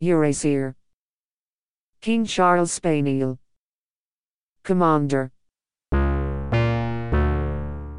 Eurasier. King Charles Spaniel. Commander.